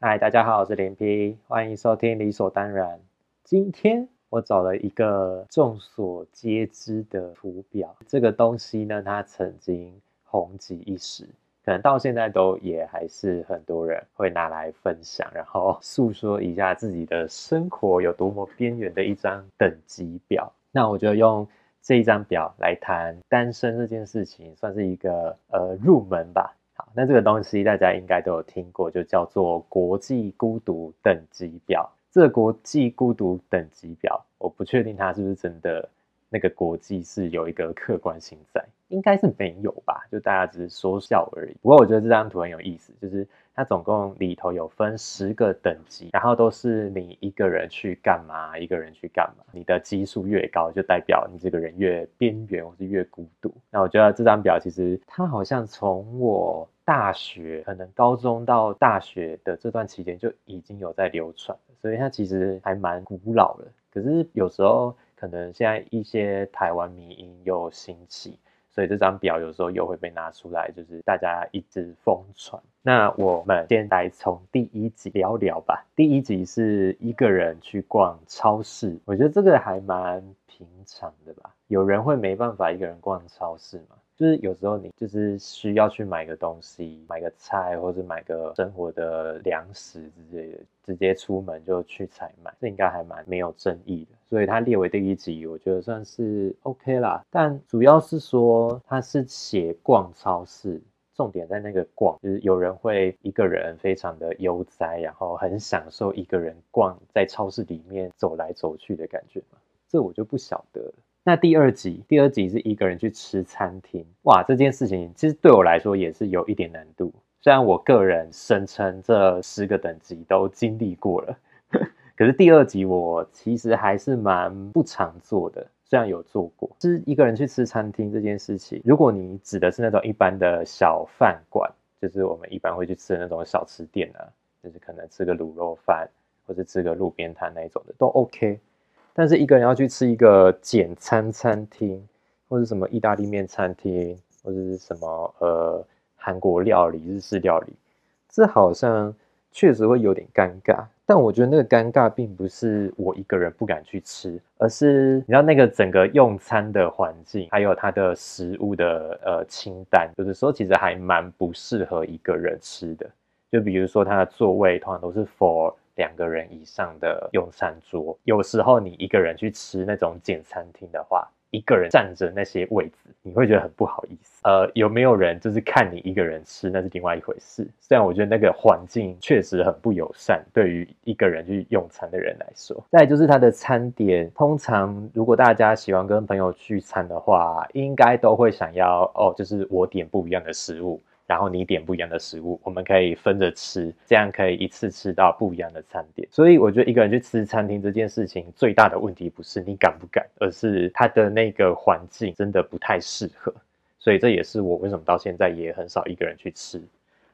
嗨，大家好，我是林 P，欢迎收听理所当然。今天我找了一个众所皆知的图表，这个东西呢，它曾经红极一时，可能到现在都也还是很多人会拿来分享，然后诉说一下自己的生活有多么边缘的一张等级表。那我就用这一张表来谈单身这件事情，算是一个呃入门吧。那这个东西大家应该都有听过，就叫做国际孤独等级表。这个国际孤独等级表，我不确定它是不是真的。那个国际是有一个客观性在，应该是没有吧？就大家只是说笑而已。不过我觉得这张图很有意思，就是它总共里头有分十个等级，然后都是你一个人去干嘛，一个人去干嘛。你的级数越高，就代表你这个人越边缘或是越孤独。那我觉得这张表其实它好像从我大学，可能高中到大学的这段期间就已经有在流传，所以它其实还蛮古老的。可是有时候。可能现在一些台湾迷因又兴起，所以这张表有时候又会被拿出来，就是大家一直疯传。那我们先来从第一集聊聊吧。第一集是一个人去逛超市，我觉得这个还蛮平常的吧。有人会没办法一个人逛超市吗？就是有时候你就是需要去买个东西，买个菜，或者买个生活的粮食之类的，直接出门就去采买，这应该还蛮没有争议的。所以它列为第一集，我觉得算是 OK 啦。但主要是说它是写逛超市，重点在那个逛，就是有人会一个人非常的悠哉，然后很享受一个人逛在超市里面走来走去的感觉嘛。这我就不晓得了。那第二集，第二集是一个人去吃餐厅，哇，这件事情其实对我来说也是有一点难度。虽然我个人声称这十个等级都经历过了，可是第二集我其实还是蛮不常做的。虽然有做过，是一个人去吃餐厅这件事情，如果你指的是那种一般的小饭馆，就是我们一般会去吃的那种小吃店啊，就是可能吃个卤肉饭，或者吃个路边摊那一种的都 OK。但是一个人要去吃一个简餐餐厅，或者什么意大利面餐厅，或者是什么呃韩国料理、日式料理，这好像确实会有点尴尬。但我觉得那个尴尬并不是我一个人不敢去吃，而是你知道那个整个用餐的环境，还有它的食物的呃清单，有的时候其实还蛮不适合一个人吃的。就比如说它的座位通常都是 for 两个人以上的用餐桌，有时候你一个人去吃那种简餐厅的话，一个人占着那些位置，你会觉得很不好意思。呃，有没有人就是看你一个人吃，那是另外一回事。虽然我觉得那个环境确实很不友善，对于一个人去用餐的人来说。再就是它的餐点，通常如果大家喜欢跟朋友聚餐的话，应该都会想要哦，就是我点不一样的食物。然后你点不一样的食物，我们可以分着吃，这样可以一次吃到不一样的餐点。所以我觉得一个人去吃餐厅这件事情，最大的问题不是你敢不敢，而是它的那个环境真的不太适合。所以这也是我为什么到现在也很少一个人去吃。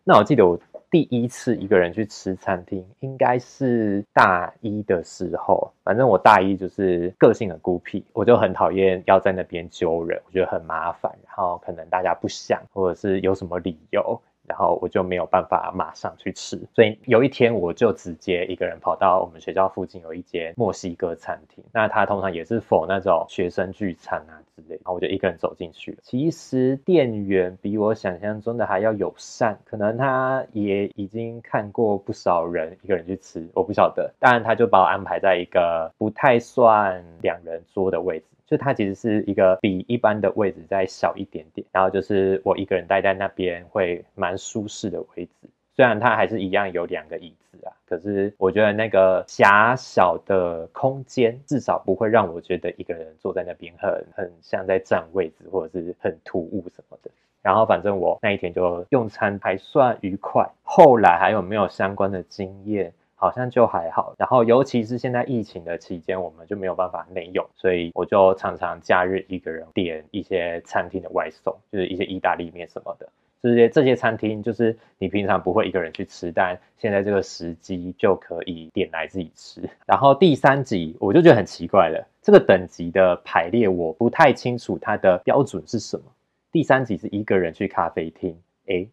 那我记得我。第一次一个人去吃餐厅，应该是大一的时候。反正我大一就是个性很孤僻，我就很讨厌要在那边揪人，我觉得很麻烦。然后可能大家不想，或者是有什么理由。然后我就没有办法马上去吃，所以有一天我就直接一个人跑到我们学校附近有一间墨西哥餐厅，那它通常也是 for 那种学生聚餐啊之类，然后我就一个人走进去了。其实店员比我想象中的还要友善，可能他也已经看过不少人一个人去吃，我不晓得。当然他就把我安排在一个不太算两人桌的位置。就它其实是一个比一般的位置再小一点点，然后就是我一个人待在那边会蛮舒适的位置。虽然它还是一样有两个椅子啊，可是我觉得那个狭小的空间至少不会让我觉得一个人坐在那边很很像在占位置或者是很突兀什么的。然后反正我那一天就用餐还算愉快。后来还有没有相关的经验？好像就还好，然后尤其是现在疫情的期间，我们就没有办法内用，所以我就常常假日一个人点一些餐厅的外送，就是一些意大利面什么的。这些这些餐厅就是你平常不会一个人去吃，但现在这个时机就可以点来自己吃。然后第三集我就觉得很奇怪了，这个等级的排列我不太清楚它的标准是什么。第三集是一个人去咖啡厅，诶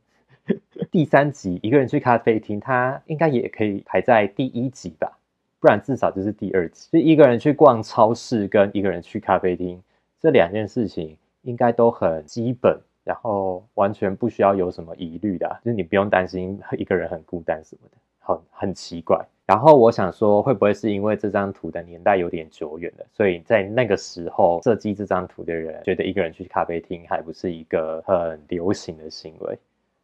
第三集一个人去咖啡厅，他应该也可以排在第一集吧，不然至少就是第二集。就一个人去逛超市，跟一个人去咖啡厅这两件事情，应该都很基本，然后完全不需要有什么疑虑的，就是你不用担心一个人很孤单什么的，很很奇怪。然后我想说，会不会是因为这张图的年代有点久远了，所以在那个时候设计这张图的人觉得一个人去咖啡厅还不是一个很流行的行为？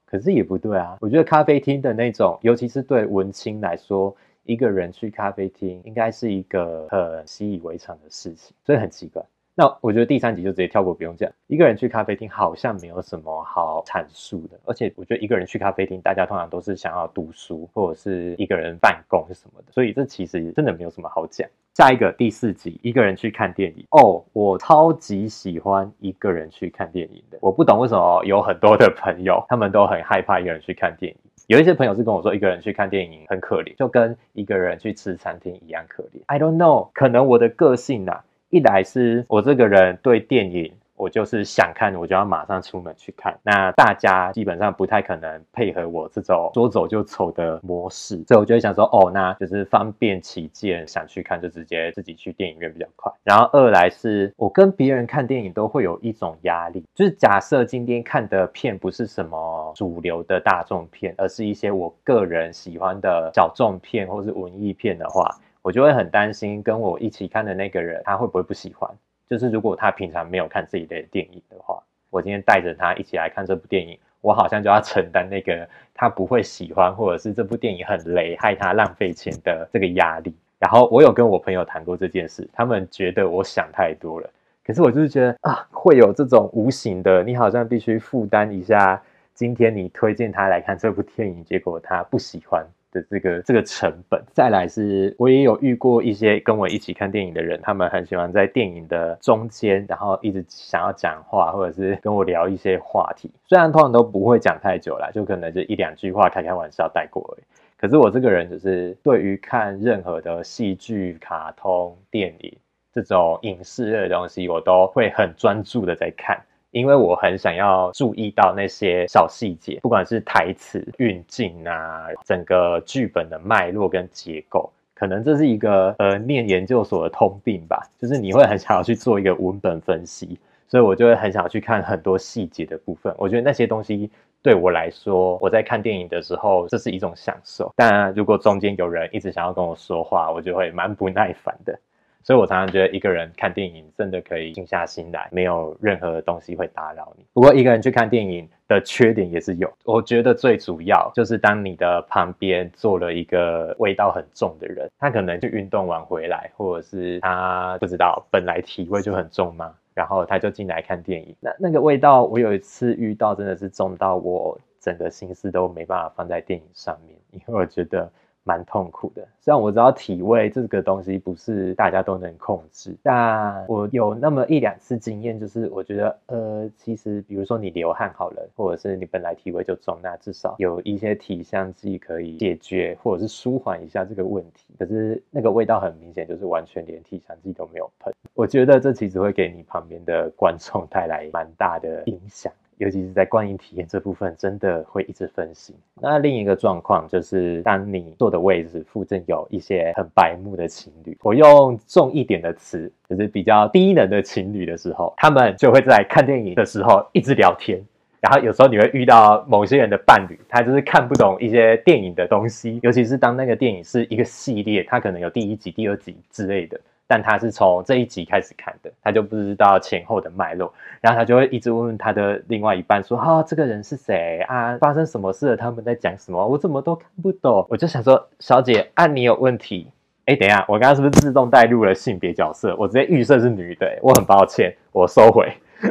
可是也不对啊，我觉得咖啡厅的那种，尤其是对文青来说，一个人去咖啡厅应该是一个很习以为常的事情，所以很奇怪。那我觉得第三集就直接跳过，不用讲。一个人去咖啡厅好像没有什么好阐述的，而且我觉得一个人去咖啡厅，大家通常都是想要读书或者是一个人办公什么的，所以这其实真的没有什么好讲。下一个第四集，一个人去看电影哦，我超级喜欢一个人去看电影的。我不懂为什么有很多的朋友他们都很害怕一个人去看电影，有一些朋友是跟我说一个人去看电影很可怜，就跟一个人去吃餐厅一样可怜。I don't know，可能我的个性呐、一来是我这个人对电影，我就是想看，我就要马上出门去看。那大家基本上不太可能配合我这种说走就走的模式，所以我就会想说，哦，那就是方便起见，想去看就直接自己去电影院比较快。然后二来是我跟别人看电影都会有一种压力，就是假设今天看的片不是什么主流的大众片，而是一些我个人喜欢的小众片或是文艺片的话。我就会很担心跟我一起看的那个人，他会不会不喜欢？就是如果他平常没有看这一类的电影的话，我今天带着他一起来看这部电影，我好像就要承担那个他不会喜欢，或者是这部电影很雷，害他浪费钱的这个压力。然后我有跟我朋友谈过这件事，他们觉得我想太多了。可是我就是觉得啊，会有这种无形的，你好像必须负担一下，今天你推荐他来看这部电影，结果他不喜欢。的这个这个成本，再来是我也有遇过一些跟我一起看电影的人，他们很喜欢在电影的中间，然后一直想要讲话，或者是跟我聊一些话题。虽然通常都不会讲太久啦，就可能就一两句话开开玩笑带过而已。可是我这个人就是对于看任何的戏剧、卡通、电影这种影视类的东西，我都会很专注的在看。因为我很想要注意到那些小细节，不管是台词、运镜啊，整个剧本的脉络跟结构，可能这是一个呃念研究所的通病吧，就是你会很想要去做一个文本分析，所以我就会很想要去看很多细节的部分。我觉得那些东西对我来说，我在看电影的时候，这是一种享受。但如果中间有人一直想要跟我说话，我就会蛮不耐烦的。所以我常常觉得一个人看电影真的可以静下心来，没有任何东西会打扰你。不过一个人去看电影的缺点也是有，我觉得最主要就是当你的旁边坐了一个味道很重的人，他可能去运动完回来，或者是他不知道本来体味就很重嘛，然后他就进来看电影，那那个味道我有一次遇到真的是重到我整个心思都没办法放在电影上面，因为我觉得。蛮痛苦的，虽然我知道体味这个东西不是大家都能控制，但我有那么一两次经验，就是我觉得，呃，其实比如说你流汗好了，或者是你本来体味就重，那至少有一些体香剂可以解决或者是舒缓一下这个问题。可是那个味道很明显，就是完全连体香剂都没有喷。我觉得这其实会给你旁边的观众带来蛮大的影响。尤其是在观影体验这部分，真的会一直分心。那另一个状况就是，当你坐的位置附近有一些很白目的情侣，我用重一点的词，就是比较低能的情侣的时候，他们就会在看电影的时候一直聊天。然后有时候你会遇到某些人的伴侣，他就是看不懂一些电影的东西，尤其是当那个电影是一个系列，他可能有第一集、第二集之类的。但他是从这一集开始看的，他就不知道前后的脉络，然后他就会一直问问他的另外一半说：“哈、哦，这个人是谁啊？发生什么事了？他们在讲什么？我怎么都看不懂。”我就想说：“小姐，按、啊、你有问题。”哎，等一下，我刚刚是不是自动带入了性别角色？我直接预设是女的，我很抱歉，我收回，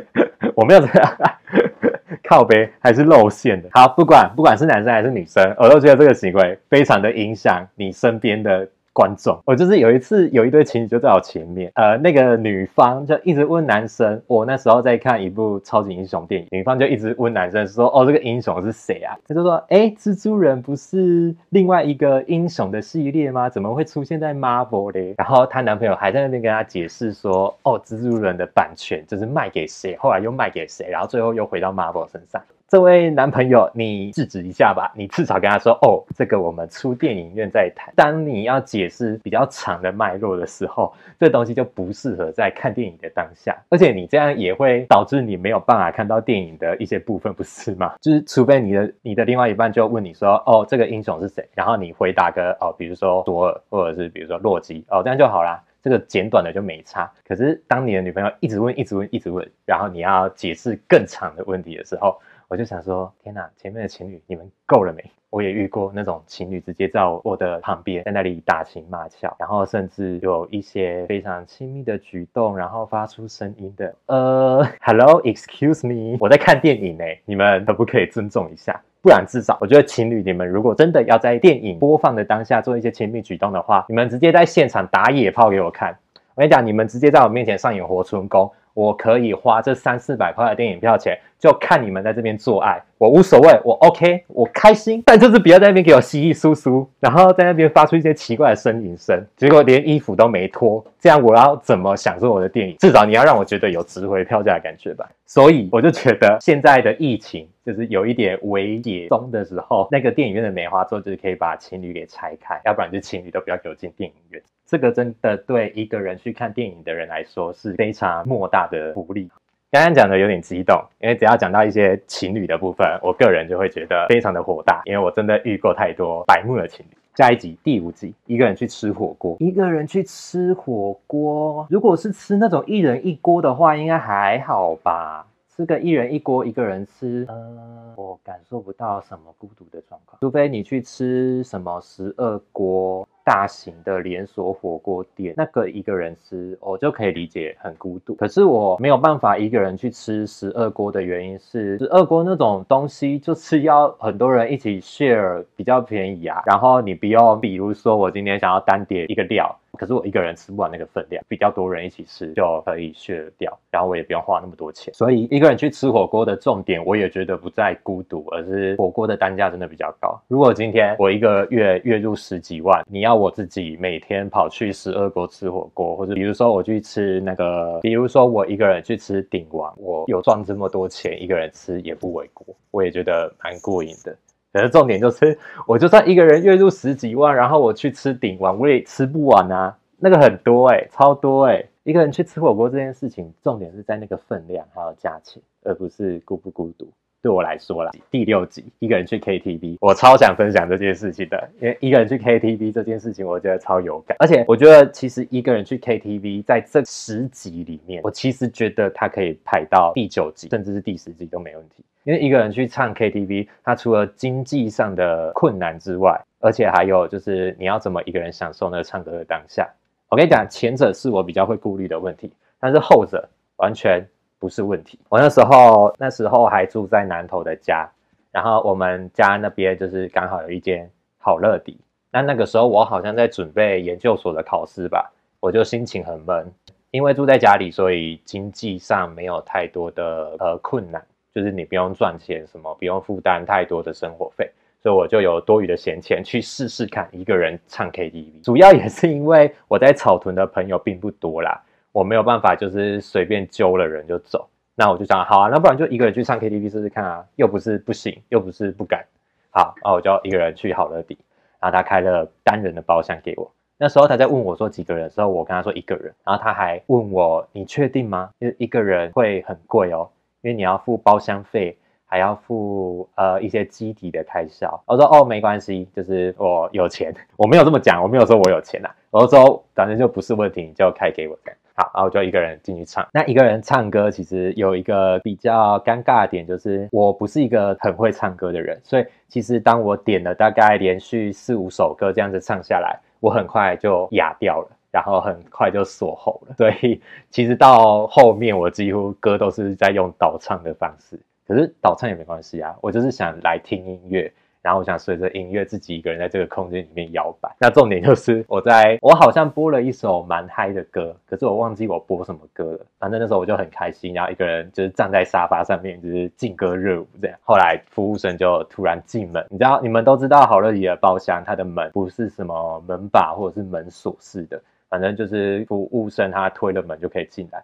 我没有这样 靠背还是露馅的。好，不管不管是男生还是女生，我都觉得这个行为非常的影响你身边的。观众，我就是有一次有一对情侣就在我前面，呃，那个女方就一直问男生，我那时候在看一部超级英雄电影，女方就一直问男生说，哦，这个英雄是谁啊？他就说，哎，蜘蛛人不是另外一个英雄的系列吗？怎么会出现在 Marvel 嘞？然后她男朋友还在那边跟她解释说，哦，蜘蛛人的版权就是卖给谁，后来又卖给谁，然后最后又回到 Marvel 身上。这位男朋友，你制止一下吧。你至少跟他说，哦，这个我们出电影院再谈。当你要解释比较长的脉络的时候，这东西就不适合在看电影的当下。而且你这样也会导致你没有办法看到电影的一些部分，不是吗？就是除非你的你的另外一半就问你说，哦，这个英雄是谁？然后你回答个哦，比如说索尔，或者是比如说洛基，哦，这样就好啦。这个简短的就没差。可是当你的女朋友一直问、一直问、一直问，然后你要解释更长的问题的时候，我就想说，天哪，前面的情侣你们够了没？我也遇过那种情侣直接在我的旁边，在那里打情骂俏，然后甚至有一些非常亲密的举动，然后发出声音的，呃，Hello，Excuse me，我在看电影呢，你们可不可以尊重一下？不然至少我觉得情侣你们如果真的要在电影播放的当下做一些亲密举动的话，你们直接在现场打野炮给我看。我跟你讲，你们直接在我面前上演活春宫。我可以花这三四百块的电影票钱，就看你们在这边做爱，我无所谓，我 OK，我开心。但就是不要在那边给我稀稀疏疏，然后在那边发出一些奇怪的呻吟声，结果连衣服都没脱，这样我要怎么享受我的电影？至少你要让我觉得有值回票价的感觉吧。所以我就觉得现在的疫情就是有一点微解封的时候，那个电影院的梅花座就是可以把情侣给拆开，要不然就情侣都不要给我进电影院。这个真的对一个人去看电影的人来说是非常莫大的福利。刚刚讲的有点激动，因为只要讲到一些情侣的部分，我个人就会觉得非常的火大，因为我真的遇过太多白目的情侣。下一集第五集，一个人去吃火锅，一个人去吃火锅，如果是吃那种一人一锅的话，应该还好吧？吃个一人一锅，一个人吃，嗯，我感受不到什么孤独的状况，除非你去吃什么十二锅。大型的连锁火锅店，那个一个人吃，我就可以理解很孤独。可是我没有办法一个人去吃十二锅的原因是，十二锅那种东西就是要很多人一起 share 比较便宜啊。然后你不用，比如说我今天想要单点一个料。可是我一个人吃不完那个分量，比较多人一起吃就可以 share 掉，然后我也不用花那么多钱。所以一个人去吃火锅的重点，我也觉得不在孤独，而是火锅的单价真的比较高。如果今天我一个月月入十几万，你要我自己每天跑去十二国吃火锅，或者比如说我去吃那个，比如说我一个人去吃鼎王，我有赚这么多钱，一个人吃也不为过，我也觉得蛮过瘾的。可是重点就是，我就算一个人月入十几万，然后我去吃鼎王，我也吃不完啊。那个很多哎、超多哎、一个人去吃火锅这件事情，重点是在那个分量还有价钱，而不是孤不孤独。对我来说啦，第六集一个人去 KTV，我超想分享这件事情的，因为一个人去 KTV 这件事情，我觉得超有感。而且我觉得其实一个人去 KTV，在这十集里面，我其实觉得他可以排到第九集，甚至是第十集都没问题。因为一个人去唱 KTV，他除了经济上的困难之外，而且还有就是你要怎么一个人享受那个唱歌的当下。我跟你讲，前者是我比较会顾虑的问题，但是后者完全不是问题。我那时候那时候还住在南头的家，然后我们家那边就是刚好有一间好乐迪。那那个时候我好像在准备研究所的考试吧，我就心情很闷，因为住在家里，所以经济上没有太多的呃困难。就是你不用赚钱，什么不用负担太多的生活费，所以我就有多余的闲钱去试试看一个人唱 KTV。主要也是因为我在草屯的朋友并不多啦，我没有办法就是随便揪了人就走。那我就想，好啊，那不然就一个人去唱 KTV 试试看啊，又不是不行，又不是不敢。好，那我就一个人去好乐迪，然后他开了单人的包厢给我。那时候他在问我说几个人的时候，我跟他说一个人，然后他还问我，你确定吗？因为一个人会很贵哦。因为你要付包厢费，还要付呃一些基底的开销。我说哦，没关系，就是我有钱，我没有这么讲，我没有说我有钱呐。我说反正就不是问题，你就开给我这样。好，然后我就一个人进去唱。那一个人唱歌其实有一个比较尴尬的点，就是我不是一个很会唱歌的人，所以其实当我点了大概连续四五首歌这样子唱下来，我很快就哑掉了。然后很快就锁喉了，所以其实到后面我几乎歌都是在用倒唱的方式，可是倒唱也没关系啊，我就是想来听音乐，然后我想随着音乐自己一个人在这个空间里面摇摆。那重点就是我在我好像播了一首蛮嗨的歌，可是我忘记我播什么歌了。反正那时候我就很开心，然后一个人就是站在沙发上面就是劲歌热舞这样。后来服务生就突然进门，你知道你们都知道好乐迪的包厢，它的门不是什么门把或者是门锁式的。反正就是服务生，他推了门就可以进来。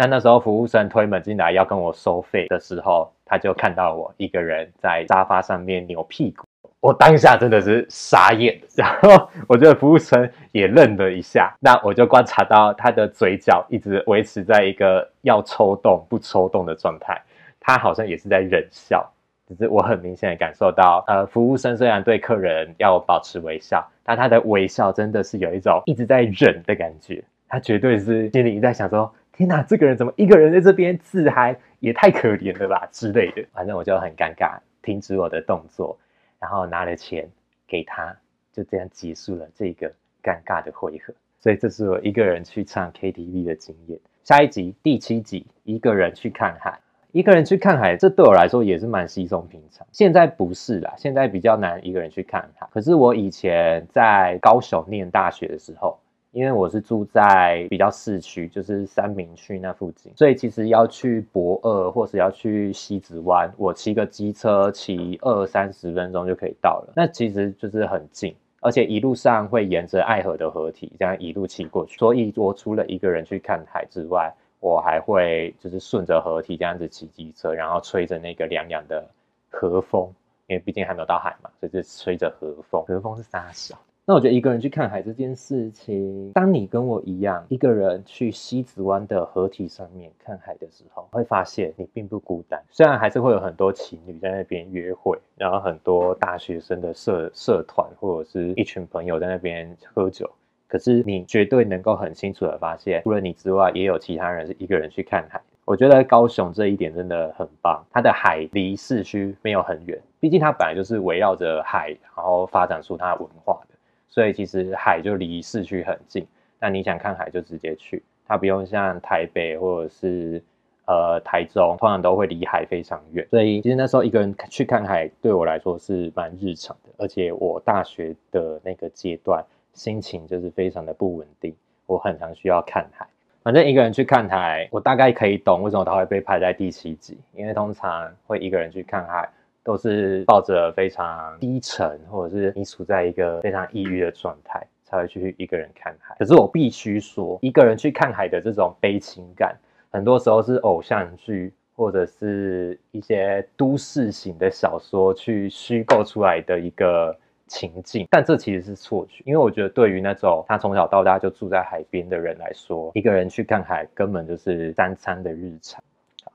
但那时候服务生推门进来要跟我收费的时候，他就看到我一个人在沙发上面扭屁股。我当下真的是傻眼，然后我觉得服务生也愣了一下，那我就观察到他的嘴角一直维持在一个要抽动不抽动的状态，他好像也是在忍笑，只是我很明显的感受到，呃，服务生虽然对客人要保持微笑，但他的微笑真的是有一种一直在忍的感觉，他绝对是心里在想说，天哪，这个人怎么一个人在这边自嗨，也太可怜了吧之类的，反正我就很尴尬，停止我的动作。然后拿了钱给他，就这样结束了这个尴尬的回合。所以这是我一个人去唱 KTV 的经验。下一集第七集，一个人去看海。一个人去看海，这对我来说也是蛮稀松平常。现在不是啦，现在比较难一个人去看海。可是我以前在高雄念大学的时候。因为我是住在比较市区，就是三民区那附近，所以其实要去博二或是要去西子湾，我骑个机车骑二三十分钟就可以到了。那其实就是很近，而且一路上会沿着爱河的河堤这样一路骑过去。所以我除了一个人去看海之外，我还会就是顺着河堤这样子骑机车，然后吹着那个凉凉的河风，因为毕竟还没有到海嘛，所以就吹着河风。河风是啥小？那我觉得一个人去看海这件事情，当你跟我一样，一个人去西子湾的河堤上面看海的时候，会发现你并不孤单。虽然还是会有很多情侣在那边约会，然后很多大学生的社社团或者是一群朋友在那边喝酒，可是你绝对能够很清楚的发现，除了你之外，也有其他人是一个人去看海。我觉得高雄这一点真的很棒，它的海离市区没有很远，毕竟它本来就是围绕着海，然后发展出它的文化。所以其实海就离市区很近，那你想看海就直接去，它不用像台北或者是呃台中，通常都会离海非常远。所以其实那时候一个人去看海对我来说是蛮日常的，而且我大学的那个阶段心情就是非常的不稳定，我很常需要看海。反正一个人去看海，我大概可以懂为什么他会被排在第七集，因为通常会一个人去看海。都是抱着非常低沉，或者是你处在一个非常抑郁的状态，才会去一个人看海。可是我必须说，一个人去看海的这种悲情感，很多时候是偶像剧或者是一些都市型的小说去虚构出来的一个情境。但这其实是错觉，因为我觉得对于那种他从小到大就住在海边的人来说，一个人去看海根本就是三餐的日常。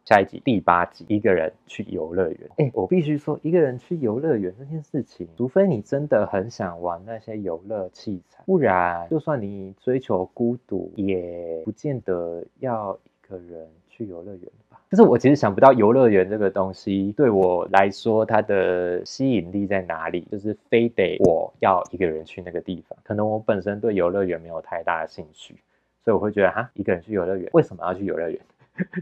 下一集第八集，一个人去游乐园。哎，我必须说，一个人去游乐园这件事情，除非你真的很想玩那些游乐器材，不然就算你追求孤独，也不见得要一个人去游乐园吧。但是我其实想不到游乐园这个东西对我来说，它的吸引力在哪里？就是非得我要一个人去那个地方。可能我本身对游乐园没有太大的兴趣，所以我会觉得哈，一个人去游乐园，为什么要去游乐园？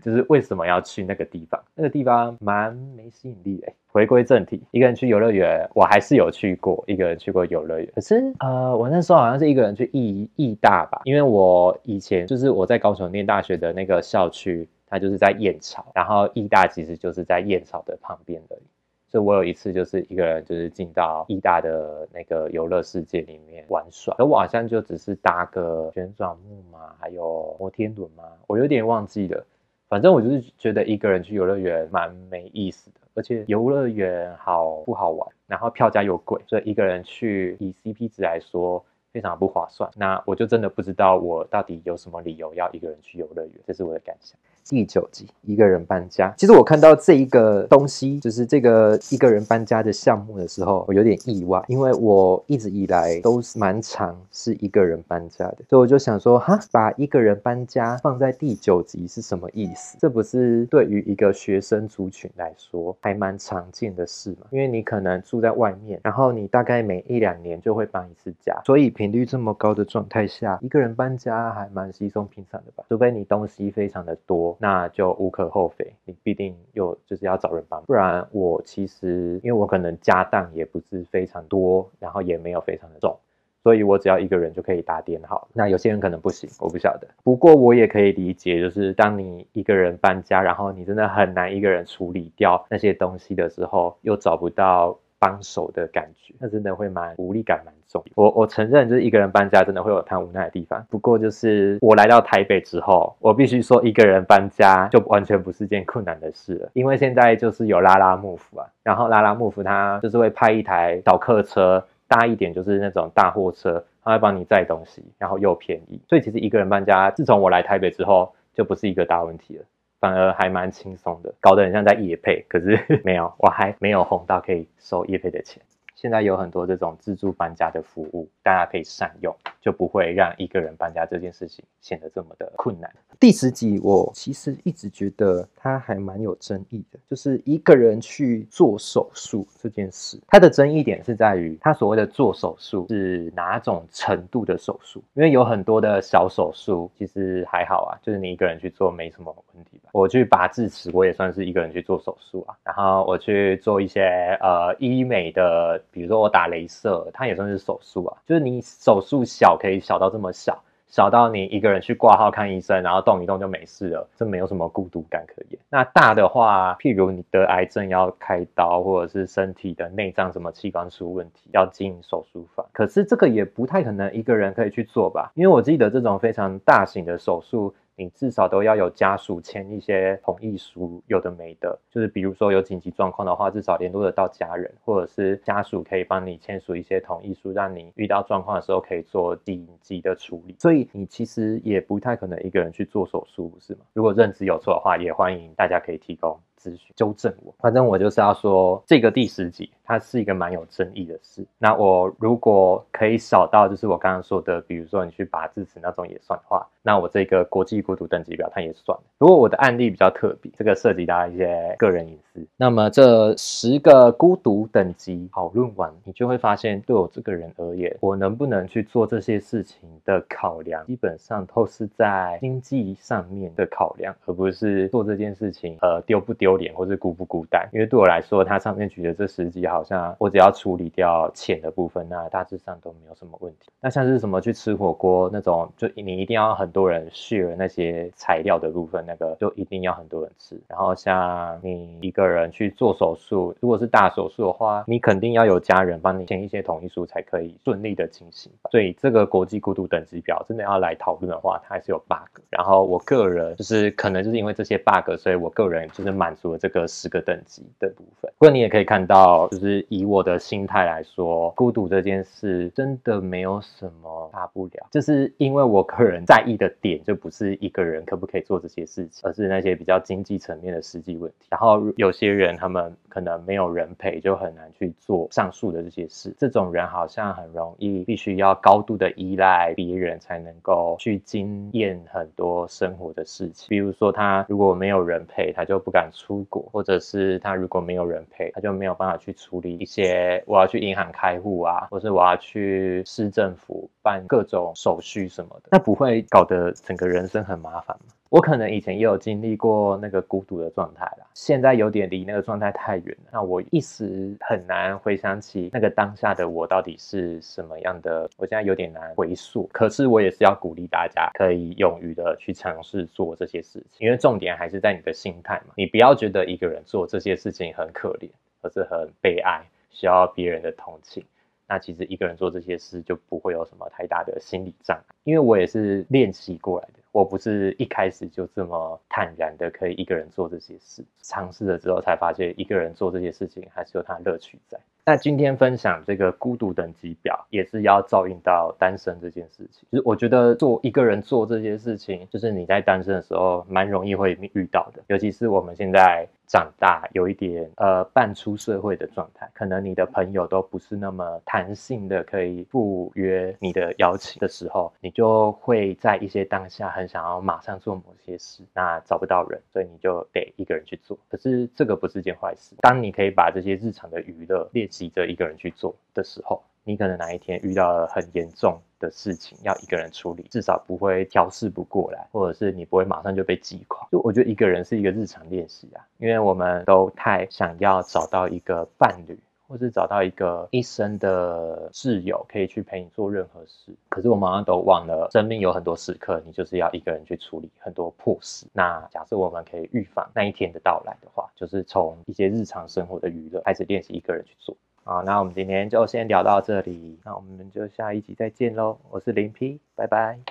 就是为什么要去那个地方？那个地方蛮没吸引力的。回归正题，一个人去游乐园，我还是有去过，一个人去过游乐园。可是呃，我那时候好像是一个人去义义大吧，因为我以前就是我在高雄念大学的那个校区，它就是在燕巢，然后义大其实就是在燕巢的旁边而已。所以我有一次就是一个人就是进到义大的那个游乐世界里面玩耍，而我好像就只是搭个旋转木马，还有摩天轮嘛，我有点忘记了。反正我就是觉得一个人去游乐园蛮没意思的，而且游乐园好不好玩，然后票价又贵，所以一个人去以 CP 值来说非常不划算。那我就真的不知道我到底有什么理由要一个人去游乐园，这是我的感想。第九集，一个人搬家。其实我看到这一个东西，就是这个一个人搬家的项目的时候，我有点意外，因为我一直以来都是蛮常是一个人搬家的，所以我就想说，哈，把一个人搬家放在第九集是什么意思？这不是对于一个学生族群来说还蛮常见的事吗？因为你可能住在外面，然后你大概每一两年就会搬一次家，所以平频率这么高的状态下，一个人搬家还蛮稀松平常的吧？除非你东西非常的多。那就无可厚非，你必定又就是要找人帮，不然我其实因为我可能家当也不是非常多，然后也没有非常的重，所以我只要一个人就可以打点好。那有些人可能不行，我不晓得。不过我也可以理解，就是当你一个人搬家，然后你真的很难一个人处理掉那些东西的时候，又找不到帮手的感觉，那真的会蛮无力感蛮重。我我承认，就是一个人搬家真的会有他无奈的地方。不过就是我来到台北之后，我必须说，一个人搬家就完全不是件困难的事了，因为现在就是有拉拉木夫啊，然后拉拉木夫他就是会派一台小客车，大一点就是那种大货车，他会帮你载东西，然后又便宜，所以其实一个人搬家，自从我来台北之后，就不是一个大问题了。反而还蛮轻松的，搞得很像在夜配，可是 没有，我还没有红到可以收夜配的钱。现在有很多这种自助搬家的服务，大家可以善用，就不会让一个人搬家这件事情显得这么的困难。第十集我其实一直觉得它还蛮有争议的，就是一个人去做手术这件事，它的争议点是在于它所谓的做手术是哪种程度的手术？因为有很多的小手术其实还好啊，就是你一个人去做没什么问题吧。我去拔智齿，我也算是一个人去做手术啊。然后我去做一些呃医美的。比如说我打镭射，它也算是手术啊。就是你手术小可以小到这么小，小到你一个人去挂号看医生，然后动一动就没事了，这没有什么孤独感可言。那大的话，譬如你得癌症要开刀，或者是身体的内脏什么器官出问题要进手术房，可是这个也不太可能一个人可以去做吧？因为我记得这种非常大型的手术。你至少都要有家属签一些同意书，有的没的，就是比如说有紧急状况的话，至少联络得到家人，或者是家属可以帮你签署一些同意书，让你遇到状况的时候可以做紧急的处理。所以你其实也不太可能一个人去做手术，是吗？如果认知有错的话，也欢迎大家可以提供咨询纠正我。反正我就是要说，这个第十集它是一个蛮有争议的事。那我如果可以少到就是我刚刚说的，比如说你去拔智齿那种也算的话。那我这个国际孤独等级表，它也算。不过我的案例比较特别，这个涉及到一些个人隐私。那么这十个孤独等级讨论完，你就会发现，对我这个人而言，我能不能去做这些事情的考量，基本上都是在经济上面的考量，而不是做这件事情呃丢不丢脸或是孤不孤单。因为对我来说，它上面举的这十级，好像我只要处理掉浅的部分，那大致上都没有什么问题。那像是什么去吃火锅那种，就你一定要很。多人 share 那些材料的部分，那个就一定要很多人吃。然后像你一个人去做手术，如果是大手术的话，你肯定要有家人帮你签一些同意书，才可以顺利的进行。所以这个国际孤独等级表真的要来讨论的话，它还是有 bug。然后我个人就是可能就是因为这些 bug，所以我个人就是满足了这个十个等级的部分。不过你也可以看到，就是是以我的心态来说，孤独这件事真的没有什么大不了，就是因为我个人在意的。点就不是一个人可不可以做这些事情，而是那些比较经济层面的实际问题。然后有些人他们可能没有人陪，就很难去做上述的这些事。这种人好像很容易必须要高度的依赖别人才能够去经验很多生活的事情。比如说他如果没有人陪，他就不敢出国；或者是他如果没有人陪，他就没有办法去出处理一些我要去银行开户啊，或是我要去市政府办各种手续什么的，那不会搞得。整个人生很麻烦吗，我可能以前也有经历过那个孤独的状态啦，现在有点离那个状态太远，那我一时很难回想起那个当下的我到底是什么样的，我现在有点难回溯。可是我也是要鼓励大家可以勇于的去尝试做这些事情，因为重点还是在你的心态嘛，你不要觉得一个人做这些事情很可怜，而是很悲哀，需要别人的同情。那其实一个人做这些事就不会有什么太大的心理障碍，因为我也是练习过来的，我不是一开始就这么坦然的可以一个人做这些事，尝试了之后才发现一个人做这些事情还是有它的乐趣在。那今天分享这个孤独等级表，也是要照应到单身这件事情。就是我觉得做一个人做这些事情，就是你在单身的时候蛮容易会遇到的，尤其是我们现在。长大有一点呃半出社会的状态，可能你的朋友都不是那么弹性的可以赴约你的邀请的时候，你就会在一些当下很想要马上做某些事，那找不到人，所以你就得一个人去做。可是这个不是件坏事，当你可以把这些日常的娱乐练习着一个人去做的时候。你可能哪一天遇到了很严重的事情，要一个人处理，至少不会调试不过来，或者是你不会马上就被击垮。就我觉得一个人是一个日常练习啊，因为我们都太想要找到一个伴侣，或是找到一个一生的挚友，可以去陪你做任何事。可是我们好像都忘了，生命有很多时刻，你就是要一个人去处理很多破事。那假设我们可以预防那一天的到来的话，就是从一些日常生活的娱乐开始练习一个人去做。好，那我们今天就先聊到这里，那我们就下一集再见喽。我是林 P，拜拜。